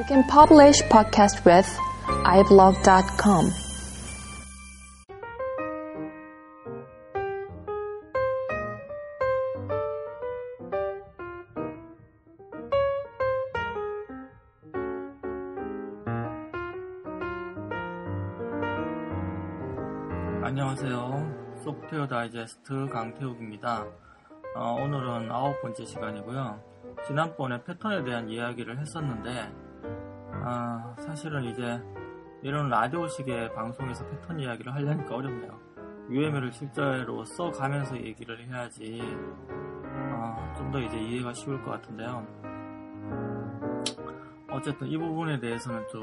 You can publish podcast with iblog.com. 안녕하세요. 소프트웨어 다이제스트 강태욱입니다. 어, 오늘은 아홉 번째 시간이고요. 지난번에 패턴에 대한 이야기를 했었는데, 아, 사실은 이제 이런 라디오식의 방송에서 패턴 이야기를 하려니까 어렵네요. UML을 실제로 써가면서 얘기를 해야지 어, 좀더 이제 이해가 쉬울 것 같은데요. 어쨌든 이 부분에 대해서는 좀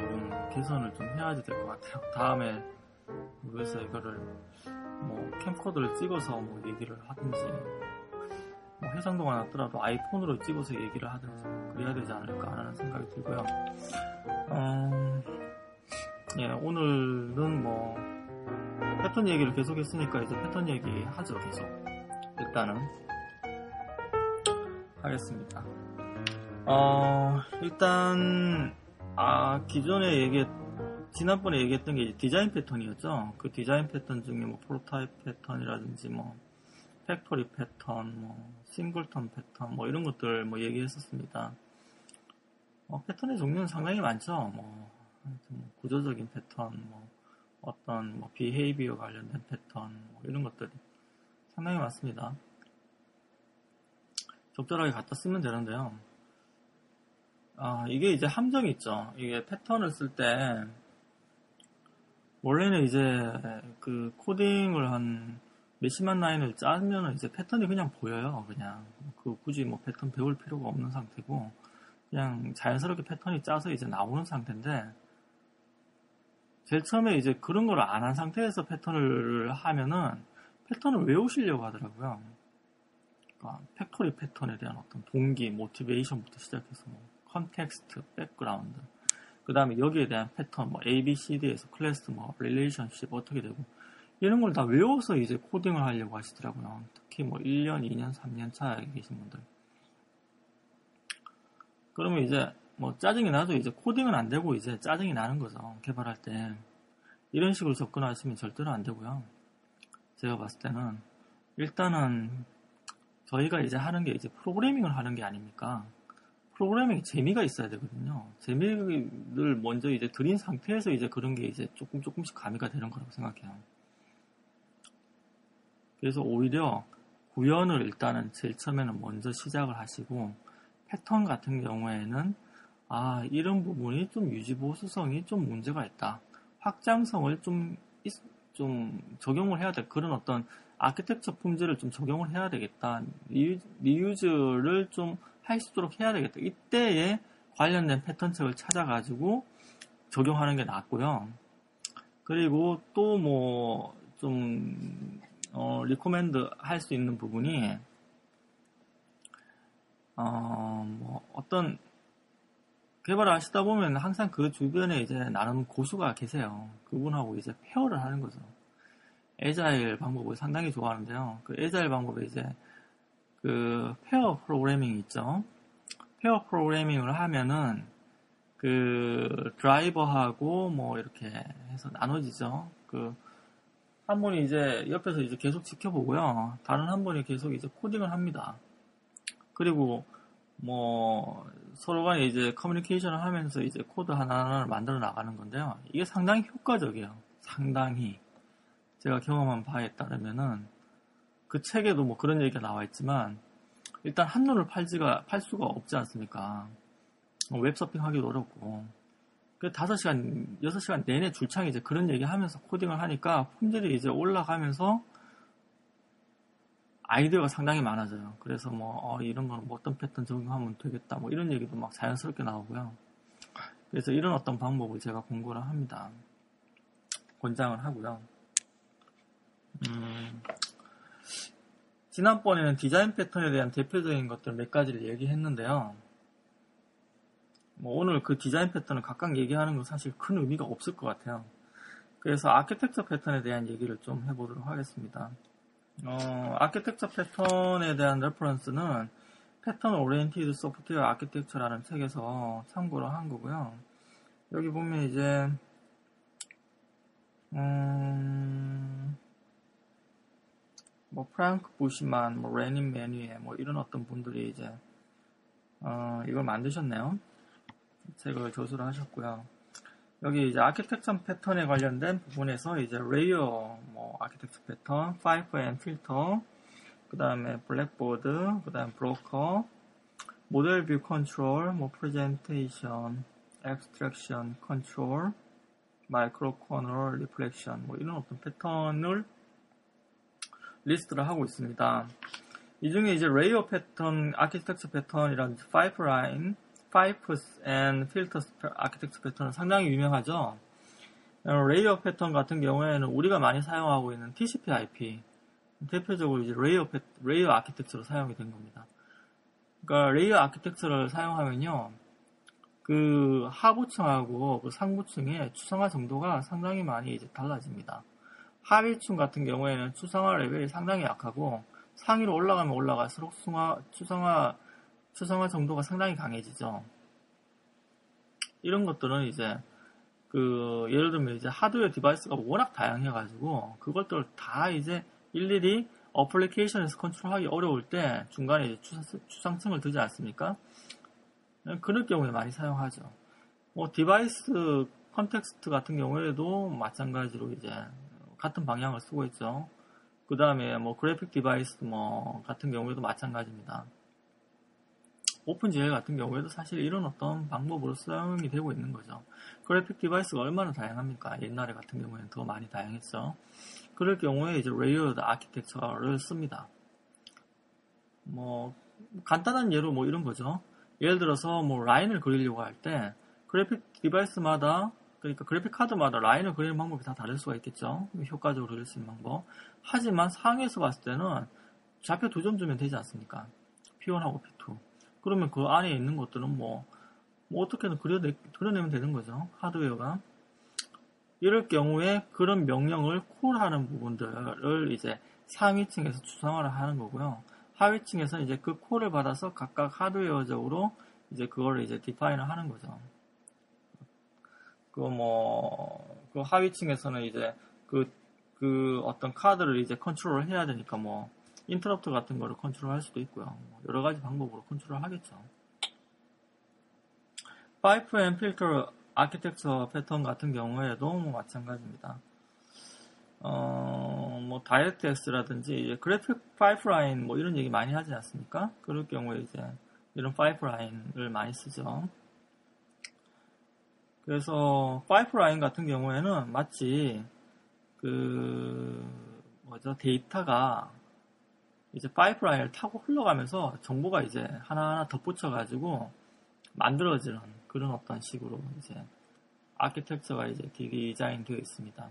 개선을 좀 해야지 될 것 같아요. 다음에 모르겠어요. 이거를 뭐 캠코더를 찍어서 뭐 얘기를 하든지 뭐 해상도가 났더라도 아이폰으로 찍어서 얘기를 하든지 그래야 되지 않을까 하는 생각이 들고요. 어, 예, 오늘은 뭐 패턴 얘기를 계속 했으니까 이제 패턴 얘기 하죠 계속 일단은 하겠습니다. 어, 일단 아 기존에 얘기했 지난번에 얘기했던 게 디자인 패턴이었죠. 그 디자인 패턴 중에 뭐 프로타입 패턴이라든지 뭐 factory 패턴, 뭐 singleton 패턴, 뭐 이런 것들 뭐 얘기했었습니다. 어, 패턴의 종류는 상당히 많죠. 뭐, 뭐 구조적인 패턴, 뭐 어떤 뭐 behavior 관련된 패턴, 뭐 이런 것들이 상당히 많습니다. 적절하게 갖다 쓰면 되는데요. 아, 이게 이제 함정이 있죠. 이게 패턴을 쓸 때 원래는 이제 그 코딩을 한 몇십만 라인을 짜면 이제 패턴이 그냥 보여요. 그냥 그 굳이 뭐 패턴 배울 필요가 없는 상태고 그냥 자연스럽게 패턴이 짜서 이제 나오는 상태인데 제일 처음에 이제 그런 걸 안 한 상태에서 패턴을 하면은 패턴을 외우시려고 하더라고요. 그러니까 factory 패턴에 대한 어떤 동기, motivation부터 시작해서 뭐 context, background 그 다음에 여기에 대한 패턴, 뭐 A, B, C, D에서 클래스, 뭐 relationship 어떻게 되고 이런 걸 다 외워서 이제 코딩을 하려고 하시더라고요. 특히 뭐 1년, 2년, 3년 차에 계신 분들. 그러면 이제 뭐 짜증이 나도 이제 코딩은 안 되고 이제 짜증이 나는 거죠. 개발할 때. 이런 식으로 접근하시면 절대로 안 되고요. 제가 봤을 때는 일단은 저희가 이제 하는 게 이제 프로그래밍을 하는 게 아닙니까? 프로그래밍 재미가 있어야 되거든요. 재미를 먼저 이제 들인 상태에서 이제 그런 게 이제 조금 조금씩 가미가 되는 거라고 생각해요. 그래서 오히려 구현을 일단은 제일 처음에는 먼저 시작을 하시고 패턴 같은 경우에는 아 이런 부분이 좀 유지보수성이 좀 문제가 있다. 확장성을 좀, 좀 적용을 해야 될 그런 어떤 아키텍처 품질을 좀 적용을 해야 되겠다. reuse를 좀 할 수 있도록 해야 되겠다. 이때에 관련된 패턴책을 찾아가지고 적용하는 게 낫고요. 그리고 또 뭐 좀 어, recommend 할 수 있는 부분이 어, 뭐 어떤 개발을 하시다 보면 항상 그 주변에 이제 나름 고수가 계세요. 그분하고 이제 pair를 하는 거죠. agile 방법을 상당히 좋아하는데요. 그 agile 방법에 이제 그 pair 프로그래밍이 있죠. pair 프로그래밍을 하면은 그 드라이버하고 뭐 이렇게 해서 나눠지죠. 그 한 분이 이제 옆에서 이제 계속 지켜보고요. 다른 한 분이 계속 이제 코딩을 합니다. 그리고 뭐 서로 간에 이제 커뮤니케이션을 하면서 이제 코드 하나하나를 만들어 나가는 건데요. 이게 상당히 효과적이에요. 상당히. 제가 경험한 바에 따르면은 그 책에도 뭐 그런 얘기가 나와 있지만 일단 한눈을 팔지가 팔 수가 없지 않습니까? 뭐 웹서핑 하기도 어렵고 그 5시간, 6시간 내내 줄창 이제 그런 얘기 하면서 코딩을 하니까 품질이 이제 올라가면서 아이디어가 상당히 많아져요. 그래서 뭐, 어, 이런 거는 뭐 어떤 패턴 적용하면 되겠다. 뭐 이런 얘기도 막 자연스럽게 나오고요. 그래서 이런 어떤 방법을 제가 공부를 합니다. 권장을 하고요. 음, 지난번에는 디자인 패턴에 대한 대표적인 것들 몇 가지를 얘기했는데요. 뭐 오늘 그 디자인 패턴을 각각 얘기하는 건 사실 큰 의미가 없을 것 같아요. 그래서 아키텍처 패턴에 대한 얘기를 좀 해보도록 하겠습니다. 어, 아키텍처 패턴에 대한 reference는 Pattern-Oriented Software Architecture라는 책에서 참고를 한 거고요. 여기 보면 이제 음, 뭐 프랑크 부시만, 뭐 레진 뫼니에 뭐 이런 어떤 분들이 이제 어, 이걸 만드셨네요. 책을 저술을 하셨고요. 여기 이제 아키텍처 패턴에 관련된 부분에서 이제 layer, 뭐 아키텍처 패턴, pipe and filter, 그 다음에 blackboard, 그 다음 broker, model view control, 뭐 presentation, abstraction control, microkernel reflection 뭐 이런 어떤 패턴을 리스트를 하고 있습니다. 이 중에 이제 layer 패턴, 아키텍처 패턴이랑 pipeline, pipes and filters 아키텍처 패턴은 상당히 유명하죠. layer 패턴 같은 경우에는 우리가 많이 사용하고 있는 TCP/IP 대표적으로 이제 layer 패, layer 아키텍처로 사용이 된 겁니다. 그러니까 layer 아키텍처를 사용하면요. 그 하부층하고 그 상부층의 추상화 정도가 상당히 많이 이제 달라집니다. 하위층 같은 경우에는 추상화 레벨이 상당히 약하고 상위로 올라가면 올라갈수록 추상화, 추상화 정도가 상당히 강해지죠. 이런 것들은 이제 그 예를 들면 이제 하드웨어 device가 워낙 다양해가지고 그것들 다 이제 일일이 application에서 컨트롤하기 어려울 때 중간에 이제 추상, 층을 두지 않습니까? 그럴 경우에 많이 사용하죠. 뭐 device context 같은 경우에도 마찬가지로 이제 같은 방향을 쓰고 있죠. 그 다음에 뭐 그래픽 device 뭐 같은 경우에도 마찬가지입니다. OpenGL 같은 경우에도 사실 이런 어떤 방법으로 사용이 되고 있는 거죠. 그래픽 device가 얼마나 다양합니까? 옛날에 같은 경우에는 더 많이 다양했죠. 그럴 경우에 이제 layered 아키텍처를 씁니다. 뭐 간단한 예로 뭐 이런 거죠. 예를 들어서 뭐 라인을 그리려고 할 때 그래픽 device마다 그러니까 그래픽 카드마다 라인을 그리는 방법이 다 다를 수가 있겠죠. 효과적으로 그릴 수 있는 방법. 하지만 상위에서 봤을 때는 좌표 두 점 주면 되지 않습니까? P1하고 P2. 그러면 그 안에 있는 것들은 뭐, 뭐 어떻게든 그려내, 그려내면 되는 거죠. 하드웨어가. 이럴 경우에 그런 명령을 call하는 부분들을 이제 상위층에서 추상화를 하는 거고요. 하위층에서 이제 그 call을 받아서 각각 하드웨어적으로 이제 그거를 이제 define을 하는 거죠. 그 뭐, 그 하위층에서는 이제 그, 그 어떤 카드를 이제 컨트롤을 해야 되니까 뭐, interrupt 같은 거를 컨트롤 할 수도 있고요. 뭐 여러 가지 방법으로 컨트롤 하겠죠. pipe and filter architecture pattern 같은 경우에도 뭐 마찬가지입니다. 어, 뭐, DirectX라든지, graphic pipeline, 뭐, 이런 얘기 많이 하지 않습니까? 그럴 경우에 이제, 이런 pipeline을 많이 쓰죠. 그래서, 파이프라인 같은 경우에는 마치, 그, 뭐죠, 데이터가, 이제 pipeline을 타고 흘러가면서 정보가 이제 하나하나 덧붙여가지고 만들어지는 그런 어떤 식으로 이제 아키텍처가 이제 디자인 되어 있습니다.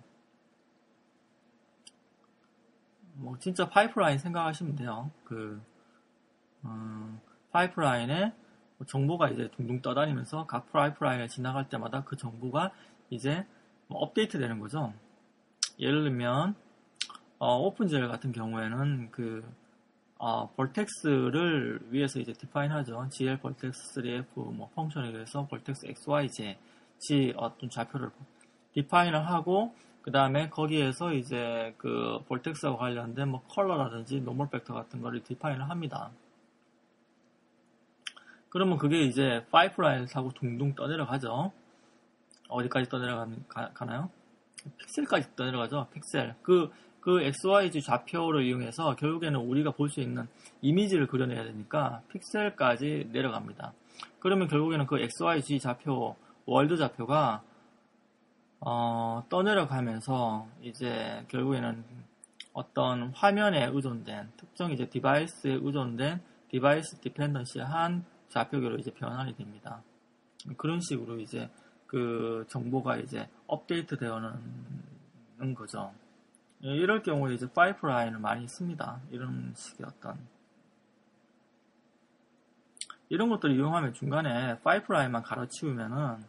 뭐 진짜 파이프라인 생각하시면 돼요. 그 음, 파이프라인에 정보가 이제 둥둥 떠다니면서 각 파이프라인을 지나갈 때마다 그 정보가 이제 뭐 업데이트 되는 거죠. 예를 들면 어, 오픈젤 같은 경우에는 그 어, vertex를 위해서 이제 define하죠. glVertex3f 뭐 function에 의해서 vertex XYZ 어떤 좌표를 define을 하고 그 다음에 거기에서 이제 그 vertex와 관련된 뭐 컬러라든지 normal vector 같은 거를 define을 합니다. 그러면 그게 이제 pipeline을 타고 둥둥 떠내려가죠. 어디까지 떠내려가나요? 픽셀까지 떠내려가죠. 픽셀. 그, 그 XYZ 좌표를 이용해서 결국에는 우리가 볼 수 있는 이미지를 그려내야 되니까 픽셀까지 내려갑니다. 그러면 결국에는 그 XYZ 좌표, 월드 좌표가 어, 떠내려가면서 이제 결국에는 어떤 화면에 의존된 특정 이제 device에 의존된 device dependency한 좌표계로 이제 변환이 됩니다. 그런 식으로 이제 그 정보가 이제 업데이트 되어는 거죠. 이럴 경우에 이제 pipeline을 많이 씁니다. 이런 식의 어떤 이런 것들을 이용하면 중간에 pipeline만 갈아치우면은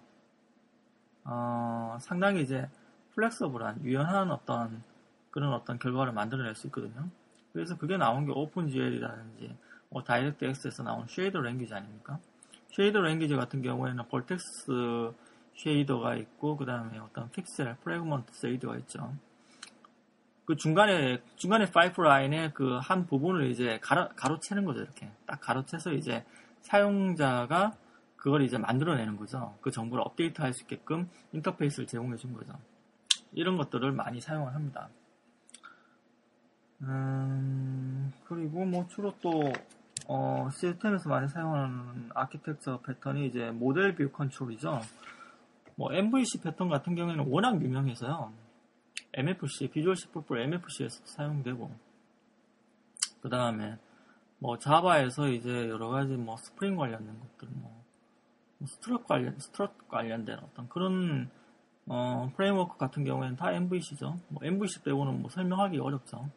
어, 상당히 이제 flexible한 유연한 어떤 그런 어떤 결과를 만들어낼 수 있거든요. 그래서 그게 나온 게 OpenGL이라든지 뭐 DirectX에서 나온 shader language 아닙니까? shader language 같은 경우에는 vertex shader가 있고 그 다음에 어떤 pixel, fragment shader가 있죠. 그 중간에 중간에 pipeline의 그 한 부분을 이제 가로, 가로채는 거죠 이렇게 딱 가로채서 이제 사용자가 그걸 이제 만들어내는 거죠. 그 정보를 업데이트할 수 있게끔 인터페이스를 제공해 준 거죠. 이런 것들을 많이 사용을 합니다. 음, 그리고 뭐 주로 또 어, 시스템에서 많이 사용하는 아키텍처 패턴이 이제 model view control이죠. 뭐 MVC 패턴 같은 경우에는 워낙 유명해서요. MFC, Visual C++ MFC에서 사용되고 그 다음에 뭐 자바에서 이제 여러 가지 뭐 스프링 관련된 것들 뭐, 뭐 Struts 관련 Struts 관련된 어떤 그런 어, framework 같은 경우에는 다 MVC죠. 뭐 MVC 빼고는 뭐 설명하기 어렵죠.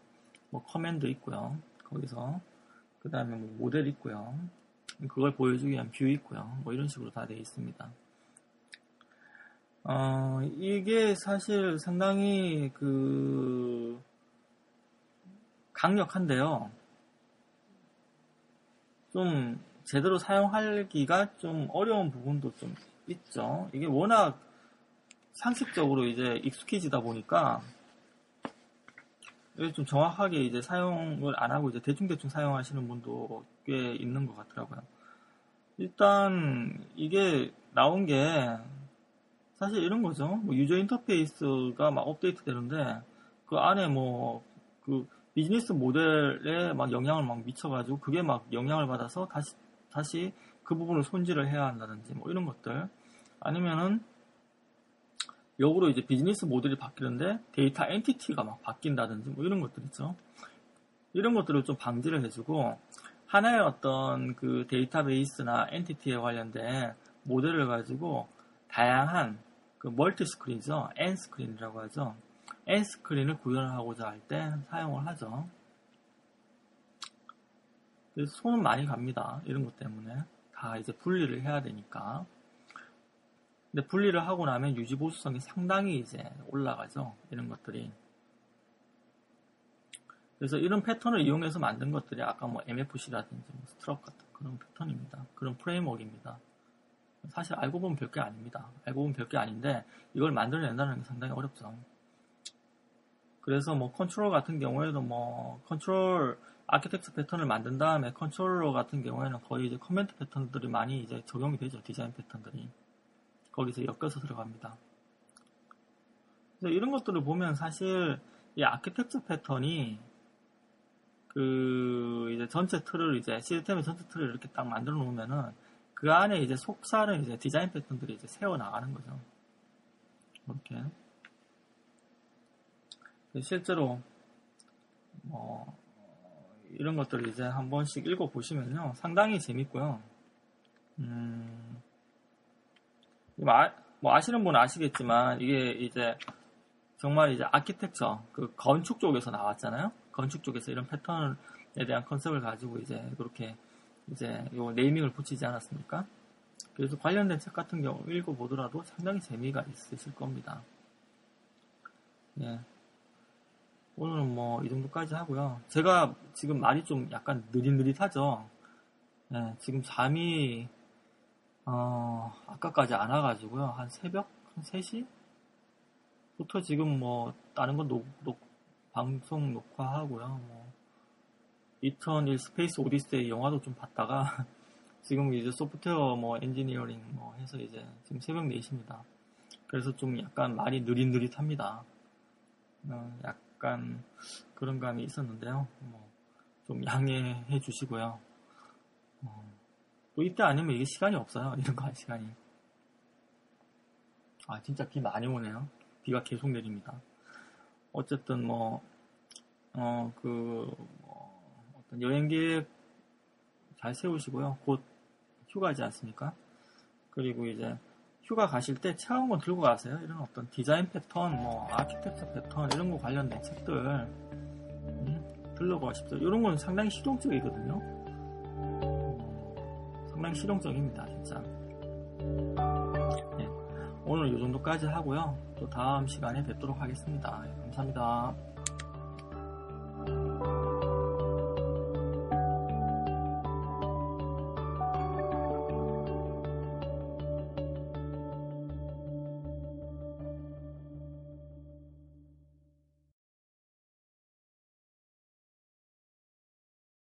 뭐 command 있고요. 거기서 그 다음에 뭐 모델 있고요. 그걸 보여주기 위한 view 있고요. 뭐 이런 식으로 다 되어 있습니다. 어, 이게 사실 상당히 그 강력한데요. 좀 제대로 사용하기가 좀 어려운 부분도 좀 있죠. 이게 워낙 상식적으로 이제 익숙해지다 보니까 좀 정확하게 이제 사용을 안 하고 이제 대충대충 사용하시는 분도 꽤 있는 것 같더라고요. 일단 이게 나온 게 사실 이런 거죠. 뭐 user interface가 막 업데이트 되는데 그 안에 뭐 그 business model에 막 영향을 막 미쳐가지고 그게 막 영향을 받아서 다시 다시 그 부분을 손질을 해야 한다든지 뭐 이런 것들 아니면은 역으로 이제 business model이 바뀌는데 data entity가 막 바뀐다든지 뭐 이런 것들 있죠. 이런 것들을 좀 방지를 해주고 하나의 어떤 그 데이터베이스나 entity에 관련된 모델을 가지고 다양한 그 multi screen이죠. N screen이라고 하죠. N 스크린을 구현하고자 할 때 사용을 하죠. 손은 많이 갑니다. 이런 것 때문에 다 이제 분리를 해야 되니까. 근데 분리를 하고 나면 유지 보수성이 상당히 이제 올라가죠. 이런 것들이. 그래서 이런 패턴을 이용해서 만든 것들이 아까 뭐 MFC라든지 뭐 Struts 같은 그런 패턴입니다. 그런 framework입니다. 사실 알고 보면 별게 아닙니다. 알고 보면 별게 아닌데 이걸 만들어낸다는 게 상당히 어렵죠. 그래서 뭐 컨트롤 같은 경우에도 뭐 control architecture pattern을 만든 다음에 컨트롤러 같은 경우에는 거의 이제 command pattern들이 많이 이제 적용이 되죠. design pattern들이. 거기서 엮여서 들어갑니다. 이런 것들을 보면 사실 이 아키텍처 패턴이 그 이제 전체 틀을 이제 시스템의 전체 틀을 이렇게 딱 만들어 놓으면은 그 안에 이제 속사는 이제 디자인 패턴들이 이제 세워 나가는 거죠. 이렇게 실제로 뭐 이런 것들을 이제 한 번씩 읽어 보시면요 상당히 재밌고요. 음, 아, 뭐 아시는 분은 아시겠지만 이게 이제 정말 이제 아키텍처 그 건축 쪽에서 나왔잖아요. 건축 쪽에서 이런 패턴에 대한 컨셉을 가지고 이제 그렇게 이제 요 네이밍을 붙이지 않았습니까? 그래서 관련된 책 같은 경우 읽어보더라도 상당히 재미가 있으실 겁니다. 예. 오늘은 뭐 이 정도까지 하고요. 제가 지금 말이 좀 약간 느릿느릿하죠. 예, 지금 잠이 어, 아까까지 안 와가지고요. 한 새벽? 한 3시?부터 지금 뭐, 다른 건 녹, 녹, 방송 녹화하고요. 뭐, 2001 스페이스 오디세이 영화도 좀 봤다가, 지금 이제 software 뭐, 엔지니어링 뭐 해서 이제 지금 새벽 4시입니다. 그래서 좀 약간 말이 느릿느릿합니다. 어, 약간 그런 감이 있었는데요. 뭐, 좀 양해해 주시고요. 어, 또 이때 아니면 이게 시간이 없어요. 이런 거 할 시간이. 아, 진짜 비 많이 오네요. 비가 계속 내립니다. 어쨌든 뭐, 어, 그, 뭐, 어떤 여행 계획 잘 세우시고요. 곧 휴가지 않습니까? 그리고 이제 휴가 가실 때 차가운 건 들고 가세요. 이런 어떤 디자인 패턴, 뭐, 아키텍처 패턴, 이런 거 관련된 책들, 음, 들러가십시오. 이런 건 상당히 실용적이거든요. 상당히 실용적입니다, 진짜. 네, 오늘 이 정도까지 하고요. 또 다음 시간에 뵙도록 하겠습니다. 네, 감사합니다.